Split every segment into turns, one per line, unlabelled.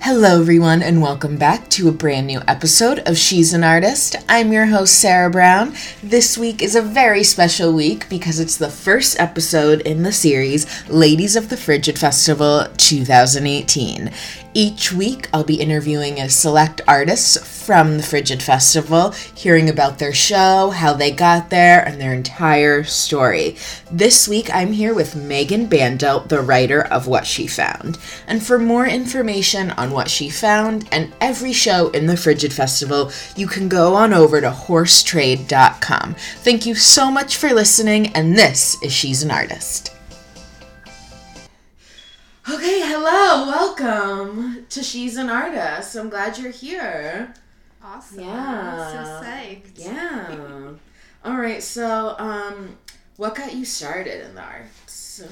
Hello, everyone, and welcome back to a brand new episode of She's an Artist. I'm your host, Sarah Brown. This week is a very special week because it's the first episode in the series Ladies of the Frigid Festival 2018. Each week, I'll be interviewing a select artists from the Frigid Festival, hearing about their show, how they got there, and their entire story. This week, I'm here with Megan Bando, the writer of What She Found. And for more information on what she found and every show in the Frigid Festival, you can go on over to horsetrade.com. Thank you so much for listening, and this is She's an Artist. Okay, hello, welcome to She's an Artist. I'm glad you're here.
Awesome.
Yeah.
I'm so psyched.
Yeah. All right, so um what got you started in the arts?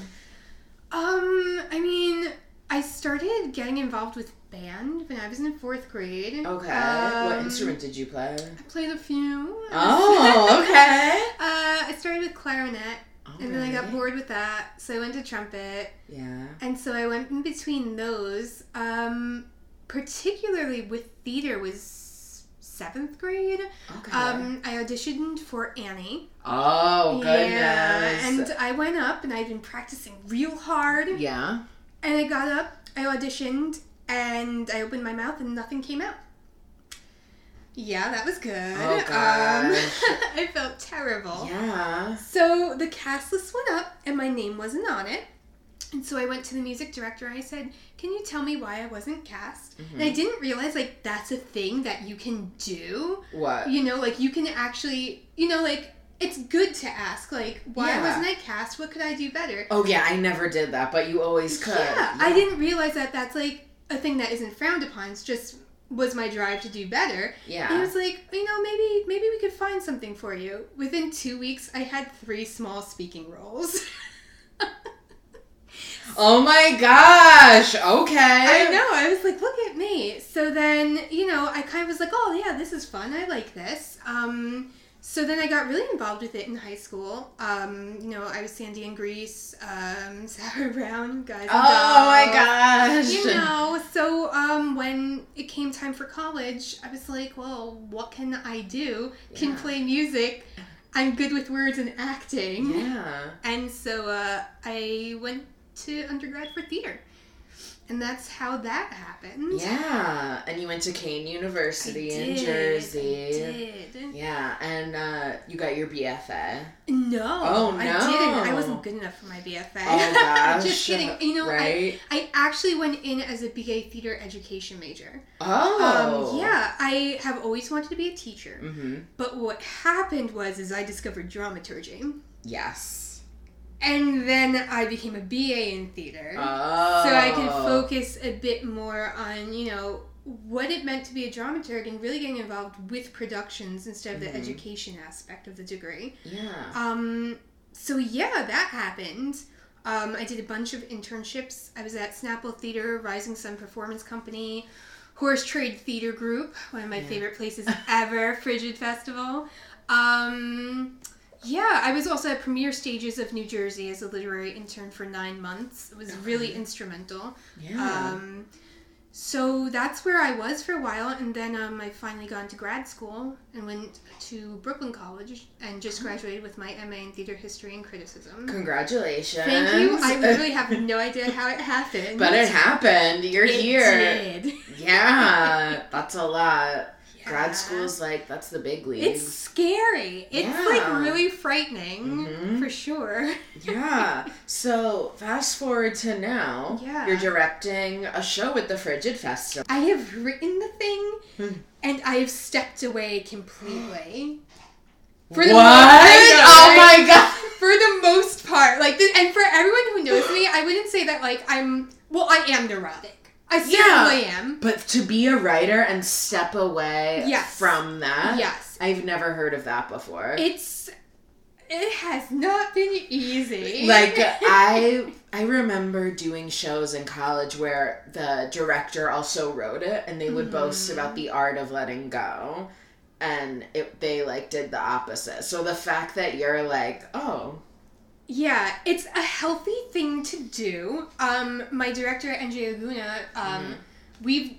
Um, I mean, I started getting involved with band when I was in fourth grade.
Okay. what
Um,
instrument did you play?
I played a few.
Oh, okay.
Uh, I started with clarinet, and then I got bored with that, so I went to trumpet,
Yeah.
and so I went in between those. Um, particularly with theater was seventh grade.
Okay.
Um, I auditioned for Annie.
oh goodness.
Yeah, and I went up and I'd been practicing real hard.
yeah.
And I got up, I auditioned, and I opened my mouth and nothing came out. Yeah, that was good.
Oh.
Um, I felt terrible.
Yeah.
So the cast list went up and my name wasn't on it. And so I went to the music director and I said, Can you tell me why I wasn't cast? And
Mm-hmm.
I didn't realize like that's a thing that you can do.
What?
You know, like you can actually, you know, like it's good to ask, like, why
Yeah.
wasn't I cast? What could I do better?
Oh yeah, I never did that, but you always could.
Yeah, I didn't realize that that's like a thing that isn't frowned upon. It's just was my drive to do better. And I was like, you know, maybe maybe we could find something for you. Within two weeks, I had three small speaking roles.
Oh my gosh. Okay.
I know. I was like, look at me. So then, you know, I kind of was like, oh yeah, this is fun. I like this. Um, so then I got really involved with it in high school. Um, you know, I was Sandy and Grease, um, Sarah Brown, guys.
Oh my gosh.
You know, so um, when it came time for college, I was like, well, what can I do? Can
Yeah.
play music. I'm good with words and acting.
Yeah.
And so uh, I went to undergrad for theater. And that's how that happened.
Yeah. And you went to
Kean
University in Jersey.
I did.
Yeah, and uh, you got your BFA.
No.
Oh,
I didn't. I wasn't good enough for my BFA.
Oh gosh.
Just kidding. You know, I. I actually went in as a BA theater education major.
oh.
Um, yeah, I have always wanted to be a teacher.
Mm-hmm.
But what happened was is I discovered dramaturgy.
Yes.
And then I became a BA in theater.
Oh.
So I could focus a bit more on, you know, what it meant to be a dramaturg and really getting involved with productions instead of the
Mhm.
education aspect of the degree.
Yeah.
Um, so yeah, that happened. Um, I did a bunch of internships. I was at Snapple Theater, Rising Sun Performance Company, Horse Trade Theater Group, one of my
Yeah.
favorite places ever, Frigid Festival. Um, yeah, I was also at Premiere Stages of New Jersey as a literary intern for nine months. It was really instrumental.
Yeah.
Um, so that's where I was for a while, and then um, I finally got into grad school and went to Brooklyn College and just graduated with my MA in theater history and criticism.
Congratulations.
Thank you. I literally have no idea how it happened.
but it happened. You're
It
here.
did.
Yeah. That's a lot. Grad school's like that's the big league.
It's scary. It's
Yeah.
like really frightening
Mhm.
for sure.
Yeah. So fast forward to now.
Yeah.
You're directing a show with the Frigid Festival.
I have written the thing
Hmm.
and I have stepped away completely. For
what?
the I
oh my god.
for the most part like the, and for everyone who knows me i wouldn't say that like i'm well i am neurotic i certainly am
But to be a writer and step away
Yes.
from that.
yes
I've never heard of that before.
it's it has not been easy
like I I remember doing shows in college where the director also wrote it and they would boast
Mhm.
about the art of letting go and it, they like did the opposite. So the fact that you're like, "Oh,
yeah it's a healthy thing to do um my director Andrea nj laguna um
Mhm.
we've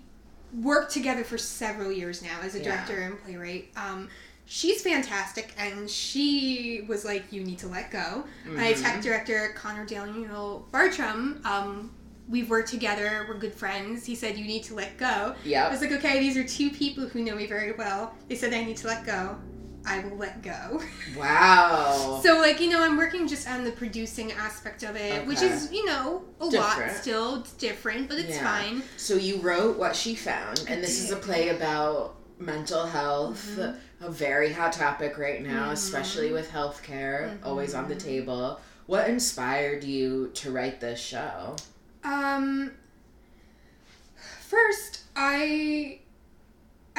worked together for several years now as a
Yeah.
director and playwright. Um, she's fantastic, and she was like, "You need to let go." My
Mhm.
tech director, Connor Daniel Bartram, um, we've worked together. We're good friends. He said, "You need to let go." I was like, "Okay, these are two people who know me very well." They said I need to let go. I will let go.
Wow.
So, like, you know, I'm working just on the producing aspect of it, which is, you know, a
Different.
lot still. It's different, but it's
Yeah.
fine.
So you wrote What She Found, and this is a play about mental health,
Mhm.
a very hot topic right now,
Mhm.
especially with healthcare always on the
Mhm.
table. What inspired you to write this show?
Um, first, I,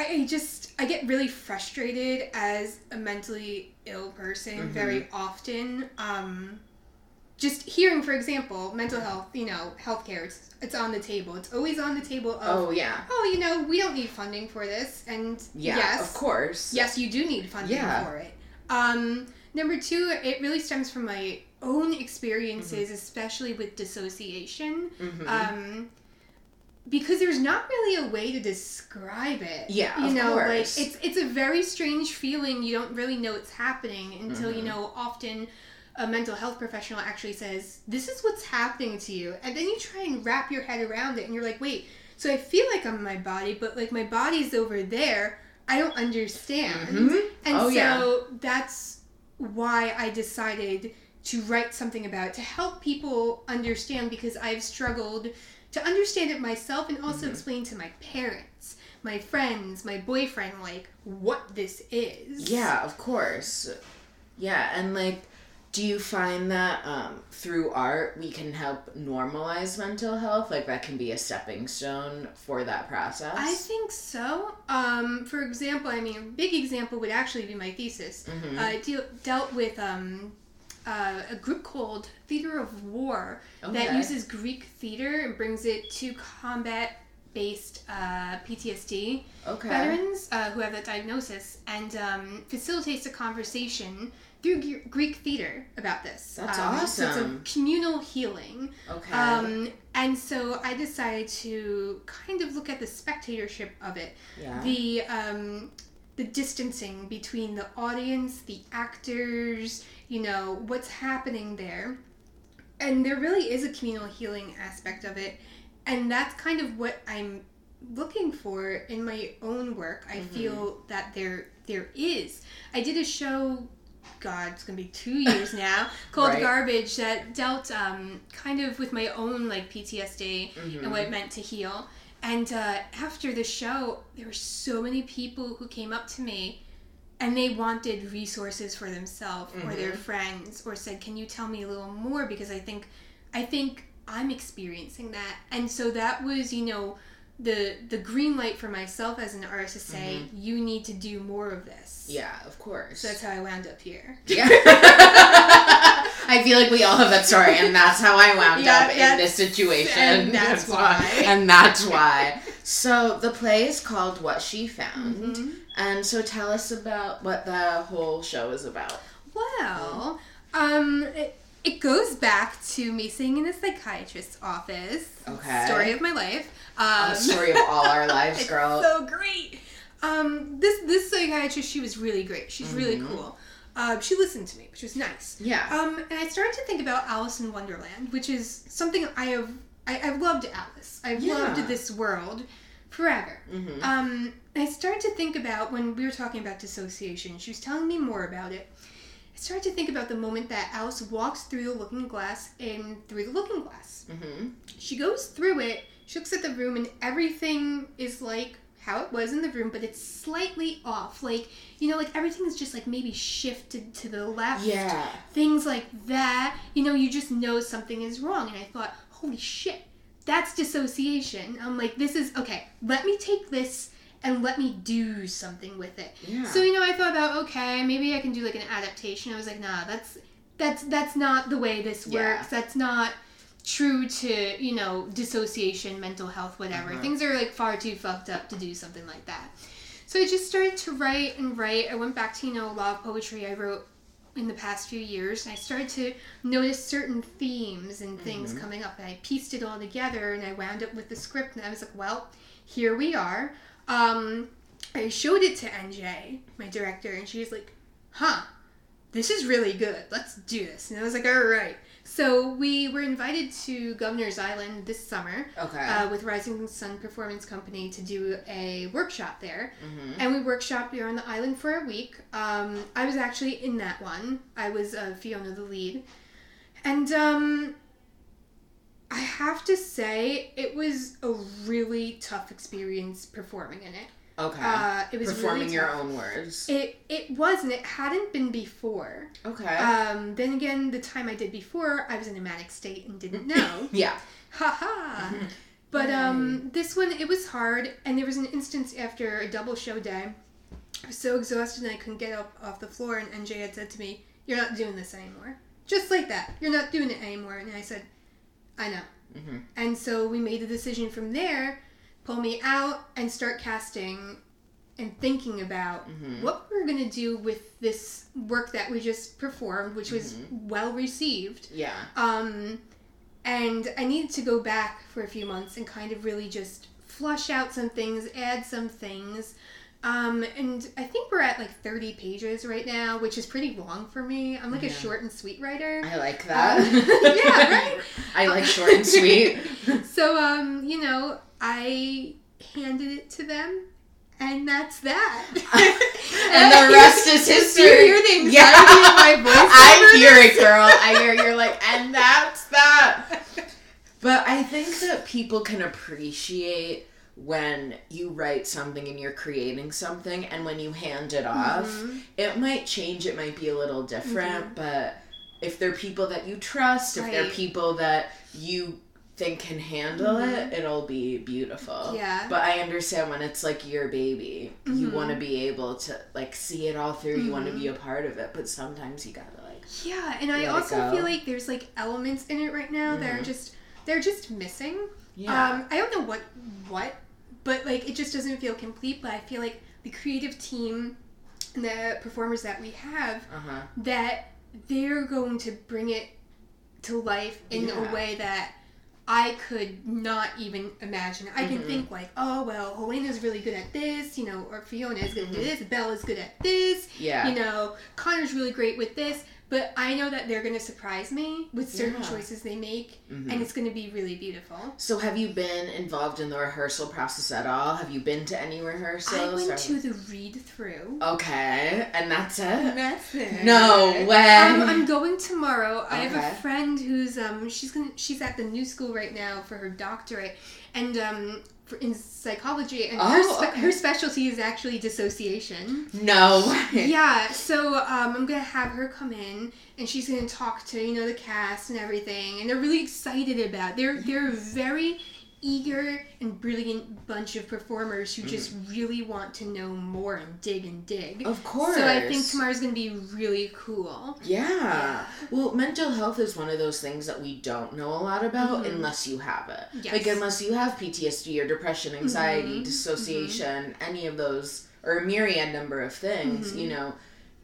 I just I get really frustrated as a mentally ill person
Mhm.
very often. Um, just hearing, for example, mental health. You know, healthcare. It's it's on the table. It's always on the table of.
Oh yeah,
Oh, you know, we don't need funding for this, and
yeah,
yes,
of course.
yes, you do need funding
Yeah.
for it. Um, number two, it really stems from my own experiences,
Mm-hmm.
especially with dissociation.
Mhm.
Um, because there's not really a way to describe it.
Yeah,
you
of
know,
course.
like it's it's a very strange feeling. You don't really know it's happening until you
Mhm.
know. Often, a mental health professional actually says, "This is what's happening to you," and then you try and wrap your head around it, and you're like, "Wait, so I feel like I'm in my body, but like my body's over there. I don't understand."
Mhm.
And
Oh,
so
yeah.
that's why I decided to write something about it to help people understand because I've struggled to understand it myself and also
Mhm.
explain to my parents, my friends, my boyfriend, like what this is.
Yeah, of course. Yeah, and like, do you find that um, through art we can help normalize mental health? Like, that can be a stepping stone for that process?
I think so. Um, for example, I mean, a big example would actually be my thesis.
Mhm.
Uh, it deal, dealt with um, uh, a group called Theater of War that uses Greek theater and brings it to combat based uh, PTSD
okay.
veterans uh, who have that diagnosis and um, facilitates a conversation through G- Greek theater about this.
That's
um, So
awesome.
it's a communal healing.
Okay.
Um, and so I decided to kind of look at the spectatorship of it
yeah.
the um, the distancing between the audience, the actors, you know, what's happening there. And there really is a communal healing aspect of it. And that's kind of what I'm looking for in my own work. I
Mhm.
feel that there there is. I did a show God, it's gonna be two years now, called
Right.
Garbage that dealt um, kind of with my own like PTSD
Mhm.
and what it meant to heal. And uh, after the show, there were so many people who came up to me and they wanted resources for themselves or their friends or said, "Can you tell me a little more because I think I think I'm experiencing that." And so that was, you know, the the green light for myself as an artist to say, "You need to do more of this."
Yeah, of course.
So that's how I wound up here.
yeah. I feel like we all have that story, and that's how I wound
Yeah,
up in this situation.
and that's why.
And that's why. So the play is called What She Found.
Mhm.
And so tell us about what the whole show is about.
Well, um, it, it goes back to me sitting in a psychiatrist's office.
Okay.
Story of my life. Um,
the story of all our lives,
it's
girl.
so great. Um, this this psychiatrist, she was really great. She's really
Mhm.
cool. Uh, she listened to me, which was nice.
yeah.
Um, and I started to think about Alice in Wonderland, which is something I have. I, I've loved Alice. I've
Yeah.
loved this world forever.
hmm
Um, I started to think about when we were talking about dissociation. She was telling me more about it. I started to think about the moment that Alice walks through the looking glass and through the looking glass.
hmm
She goes through it. She looks at the room, and everything is like how it was in the room, but it's slightly off. Like you know, like everything is just like maybe shifted to the left.
Yeah.
Things like that. You know, you just know something is wrong. And I thought, holy shit, that's dissociation. I'm like, this is okay. Let me take this and let me do something with it.
Yeah.
So you know, I thought about okay, maybe I can do like an adaptation. I was like, nah, that's that's that's not the way this works.
Yeah.
That's not true to you know dissociation, mental health, whatever.
Uh-huh.
Things are like far too fucked up to do something like that. So I just started to write and write. I went back to you know a lot of poetry. I wrote in the past few years, and I started to notice certain themes and things
Mm-hmm.
coming up, and I pieced it all together, and I wound up with the script, and I was like, well, here we are. Um, I showed it to NJ, my director, and she was like, huh, this is really good. Let's do this. And I was like, all right. So we were invited to Governor's Island this summer
Okay.
uh, with Rising Sun Performance Company to do a workshop there.
Mhm.
And we workshopped here on the island for a week. Um, I was actually in that one. I was uh, Fiona, the lead. And um, I have to say, it was a really tough experience performing in it.
Okay.
Uh, it was
Performing
really
your own words.
It it was, and it hadn't been before.
okay.
Um, then again, the time I did before, I was in a manic state and didn't know.
yeah.
ha ha. But um, this one it was hard, and there was an instance after a double show day. I was so exhausted and I couldn't get up off the floor, and NJ had said to me, "You're not doing this anymore." Just like that, you're not doing it anymore. And I said, "I know."
Mhm.
And so we made the decision from there, pull me out and start casting, and thinking about
Mhm.
what we we're gonna do with this work that we just performed, which was well received.
Yeah.
Um, and I needed to go back for a few months and kind of really just flush out some things, add some things. Um, and I think we're at like 30 pages right now, which is pretty long for me. I'm like a short and sweet writer.
I like that.
Uh, yeah, right?
I like short and sweet.
So, um, you know, I handed it to them, and that's that.
and the rest is history.
You hear the anxiety
yeah.
in my voice
I hear it, girl. I hear you're like, and that's that. But I think that people can appreciate when you write something and you're creating something, and when you hand it off,
Mhm.
it might change. It might be a little different, but if they're people that you trust, if they're people that you think can handle it, it'll be beautiful.
Yeah.
But I understand when it's like your baby, you
Mhm.
want to be able to like see it all through. You want to be a part of it, but sometimes you gotta like.
Yeah, and I also feel like there's like elements in it right now that are just they're just missing.
Yeah.
Um, I don't know what what, but like it just doesn't feel complete. But I feel like the creative team and the performers that we have
uh huh.
that they're going to bring it to life in
Yeah.
a way that I could not even imagine. I can
Mhm.
think like, oh well, Helena's really good at this, you know, or Fiona is good
Mhm.
at this, Bella's good at this,
Yeah.
you know, Connor's really great with this. But I know that they're going to surprise me with certain
Yeah.
choices they make,
Mhm.
and it's going to be really beautiful.
So have you been involved in the rehearsal process at all? Have you been to any rehearsals?
I went
or-
to the read through.
Okay, and that's it.
That's it.
No way.
Um, I'm going tomorrow. I have a friend who's um she's gonna she's at the new school right now for her doctorate, and um in psychology, and her
Oh,
spe-
okay.
her specialty is actually dissociation.
no.
Yeah, so um, I'm gonna have her come in, and she's gonna talk to you know the cast and everything, and they're really excited about. They're they're very eager and brilliant bunch of performers who just really want to know more and dig and dig.
Of course.
So I think tomorrow's gonna be really cool.
Yeah. Well, mental health is one of those things that we don't know a lot about
Mhm.
unless you have it.
Yes.
Like unless you have PTSD or depression, anxiety,
Mhm.
dissociation, any of those or a myriad number of things,
Mhm.
you know,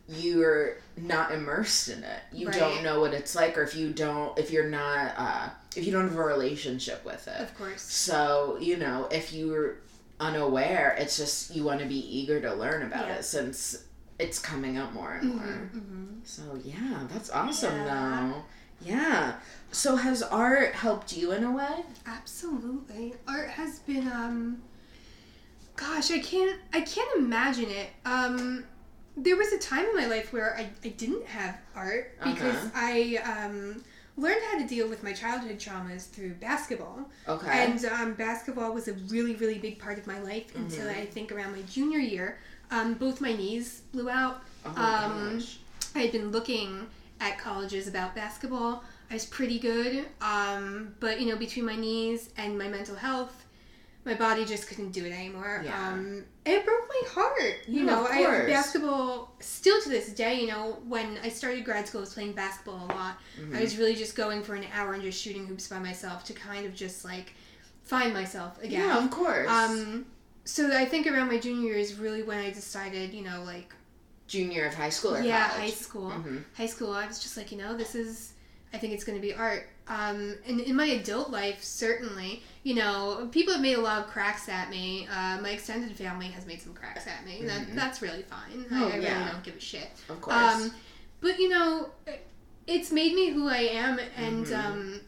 you're not immersed in it. You
Right.
don't know what it's like or if you don't if you're not uh if you don't have a relationship with it.
Of course.
So, you know, if you're unaware, it's just you want to be eager to learn about
Yeah.
it since it's coming up more and more.
hmm hmm
So yeah, that's awesome
Yeah.
though. Yeah. So has art helped you in a way?
Absolutely. Art has been um gosh, I can't I can't imagine it. Um there was a time in my life where I, I didn't have art because
Uh-huh.
I um learned how to deal with my childhood traumas through basketball.
Okay.
And um, basketball was a really, really big part of my life until
Mhm.
I think around my junior year. Um, both my knees blew out.
oh
um,
gosh.
I had been looking at colleges about basketball. I was pretty good, um, but you know, between my knees and my mental health, my body just couldn't do it anymore.
Yeah.
Um, it broke my heart. You
Yeah,
know, I basketball still to this day. You know, when I started grad school, I was playing basketball a lot.
Mhm.
I was really just going for an hour and just shooting hoops by myself to kind of just like find myself again.
Yeah, of course.
Um, so I think around my junior year is really when I decided, you know, like
junior of high school or
yeah,
college?
high school.
Mhm.
High school. I was just like, you know, this is. I think it's going to be art. Um, and in my adult life, certainly, you know, people have made a lot of cracks at me. Uh, my extended family has made some cracks at me. That,
Mhm.
that's really fine.
Oh,
I, I
yeah.
really don't give a shit.
Of course.
Um, but you know, it's made me who I am, and
Mhm.
um,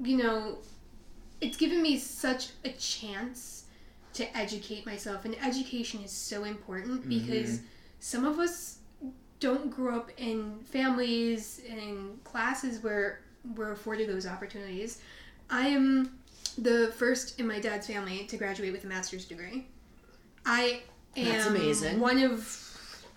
you know, it's given me such a chance to educate myself, and education is so important because some of us don't grow up in families and classes where we're afforded those opportunities. I am the first in my dad's family to graduate with a master's degree. I am
That's amazing.
one of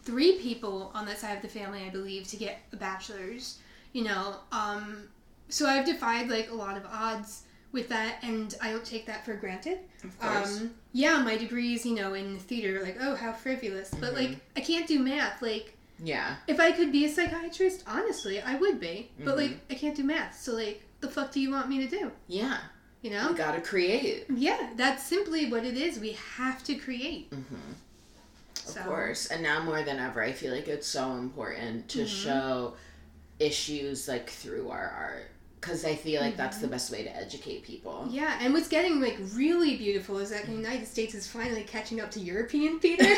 three people on that side of the family, I believe, to get a bachelor's. You know, um, so I've defied like a lot of odds with that, and I don't take that for granted.
of course.
Um, yeah, my degrees, you know, in theater, like, oh, how frivolous. But,
Mhm.
like, I can't do math. Like,
yeah.
if I could be a psychiatrist, honestly, I would be. But,
Mhm.
like, I can't do math. So, like, the fuck do you want me to do?
Yeah.
You
You
know?
gotta create.
Yeah, that's simply what it is. We have to create.
hmm Of course. And now more than ever, I feel like it's so important to
Mhm.
show issues like through our art. Because I feel like that's
Mm-hmm.
the best way to educate people.
Yeah, and what's getting, like, really beautiful is that the United States is finally catching up to European theater.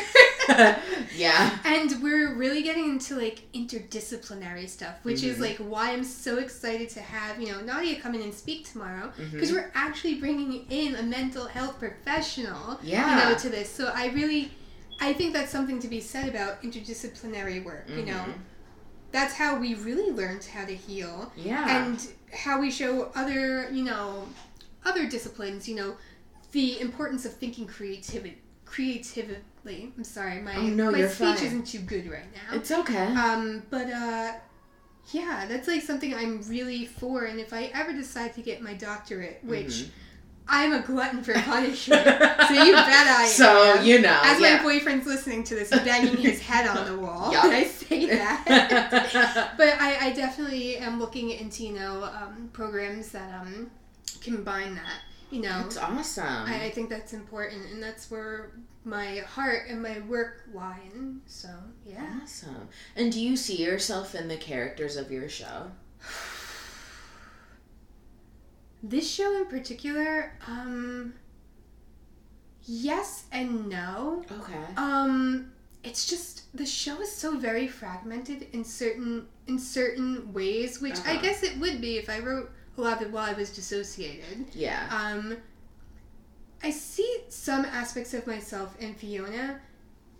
yeah.
And we're really getting into like interdisciplinary stuff, which is
Mhm.
like why I'm so excited to have, you know, Nadia come in and speak tomorrow because we're actually bringing in a mental health professional,
Yeah.
you know, to this. So I really I think that's something to be said about interdisciplinary work, you know.
Mhm.
That's how we really learned how to heal
Yeah.
and how we show other, you know, other disciplines, you know, the importance of thinking creativity creatively. I'm sorry, my
Oh, no,
my speech
fine.
isn't too good right now.
it's okay.
Um, but uh, yeah, that's like something I'm really for. And if I ever decide to get my doctorate, which
Mhm.
I'm a glutton for punishment, so you bet I
So,
am.
you know.
As
yeah.
my boyfriend's listening to this, banging his head on the wall,
Yeah.
when I say that. but I, I definitely am looking into you know um, programs that um, combine that. You know,
That's awesome.
I, I think that's important, and that's where my heart and my work lie in. So yeah.
Awesome. And do you see yourself in the characters of your show?
This show in particular, um, yes and no.
Okay.
Um, it's just the show is so very fragmented in certain in certain ways, which I
Uh-huh.
guess it would be if I wrote a lot of it while I was dissociated.
Yeah.
Um, I see some aspects of myself in Fiona,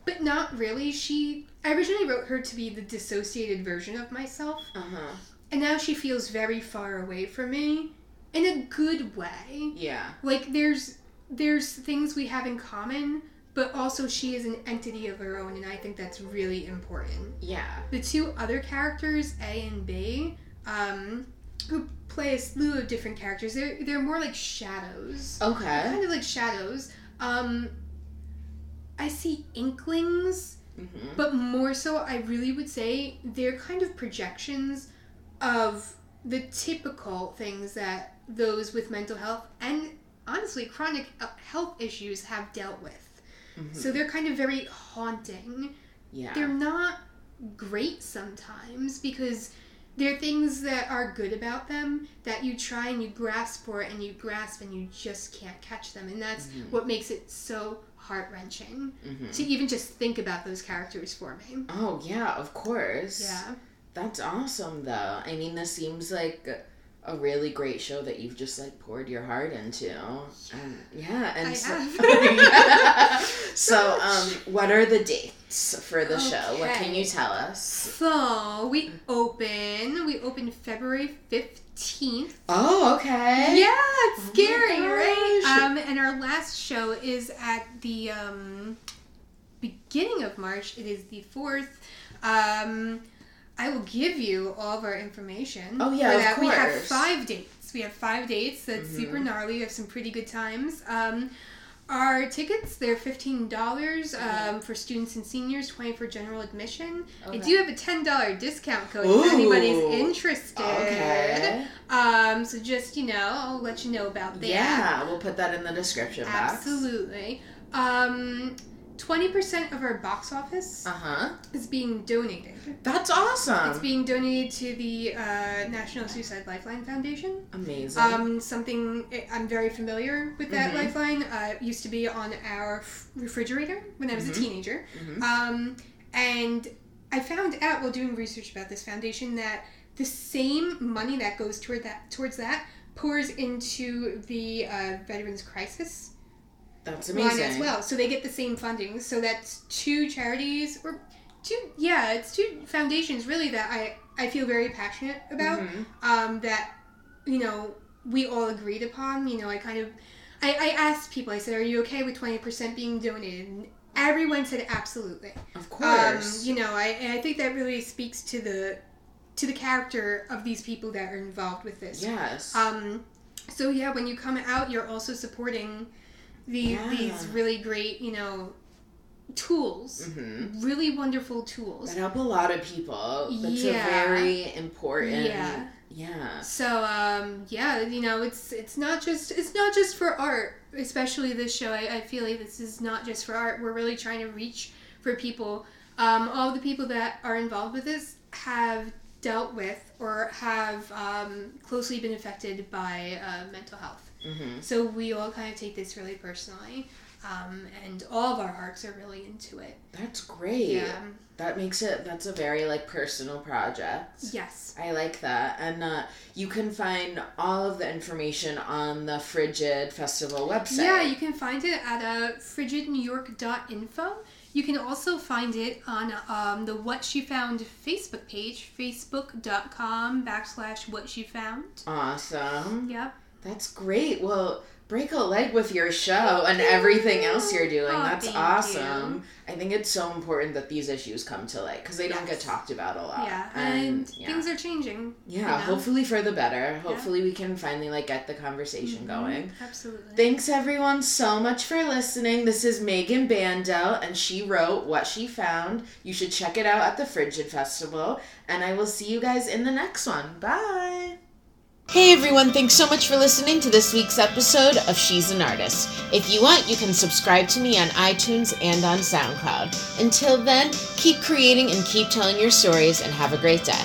but not really. She I originally wrote her to be the dissociated version of myself,
Uh huh.
and now she feels very far away from me in a good way.
Yeah.
Like there's there's things we have in common, but also she is an entity of her own, and I think that's really important.
Yeah.
The two other characters, A and B, um, who play a slew of different characters, they're they're more like shadows,
Okay.
kind of like shadows. Um, I see inklings,
Mm-hmm.
but more so, I really would say they're kind of projections of the typical things that those with mental health and honestly chronic uh, health issues have dealt with. So they're kind of very haunting.
Yeah.
They're not great sometimes because they're things that are good about them that you try and you grasp for and you grasp and you just can't catch them. And that's
Mhm.
what makes it so heart wrenching
Mhm.
to even just think about those characters for me.
Oh yeah, of course.
Yeah.
That's awesome though. I mean, this seems like a really great show that you've just like poured your heart into. And yeah, and
I
so. Yeah. so um what are the dates for the show? What can you tell us?
So we open. We open February fifteenth.
Oh, okay.
Yeah, it's
Oh
scary, right? Um, and our last show is at the um, beginning of March. It is the fourth. Um, I will give you all of our information.
Oh, yeah,
for
of
that. We have five dates. We have five dates. That's
Mhm.
super gnarly. We have some pretty good times. Um, our tickets they're fifteen dollars um, for students and seniors, twenty for general admission.
Okay.
I do have a ten dollar discount code if anybody's interested.
Okay.
Um, so just you know, I'll let you know about that.
Yeah, we'll put that in the description box.
absolutely. Um, 20% of our box office
Uh huh.
is being donated.
That's awesome.
It's being donated to the uh, National Suicide Lifeline Foundation.
Amazing.
Um, something I'm very familiar with that
Mhm.
lifeline. Uh, used to be on our refrigerator when I was
Mhm.
a teenager.
Mhm.
Um, and I found out while doing research about this foundation that the same money that goes toward that towards that pours into the uh, Veterans Crisis
That's amazing.
as well. So they get the same funding. So that's two charities or two yeah, it's two foundations really that I I feel very passionate about.
Mhm.
Um, that you know we all agreed upon. You know, I kind of I, I asked people. I said, "Are you okay with twenty percent being donated?" And everyone said, "Absolutely."
Of
Um,
course.
you know, I and I think that really speaks to the to the character of these people that are involved with this.
yes.
Um, so yeah, when you come out, you're also supporting the
Yeah.
these really great, you know, tools,
hmm
really wonderful tools.
That help a lot of people. That's
Yeah.
a very important.
Yeah.
Yeah.
So um, yeah, you know, it's it's not just it's not just for art. Especially this show, I, I feel like this is not just for art. We're really trying to reach for people. Um, all the people that are involved with this have dealt with or have um, closely been affected by uh, mental health.
Hmm
So we all kind of take this really personally, um, and all of our hearts are really into it.
That's great.
Yeah.
That makes it. That's a very like personal project.
Yes.
I like that. And uh, you can find all of the information on the Frigid Festival website.
Yeah, you can find it at uh, frigidnewyork.info. You can also find it on um, the What She Found Facebook page, facebook.com backslash what she found.
Awesome.
Yep.
That's great. Well, break a leg with your show and
you.
everything else you're doing.
Oh,
That's awesome. I think it's so important that these issues come to light because they don't get talked about a lot.
Yeah, and,
yeah.
things are changing.
yeah,
you know?
hopefully for the better. Hopefully we can finally like get the conversation
Mhm,
going.
Absolutely.
Thanks everyone so much for listening. This is Megan Bandel and she wrote What She Found. You should check it out at the Frigid Festival and I will see you guys in the next one. Bye. Hey everyone, thanks so much for listening to this week's episode of She's an Artist. If you want, you can subscribe to me on iTunes and on SoundCloud. Until then, keep creating and keep telling your stories and have a great day.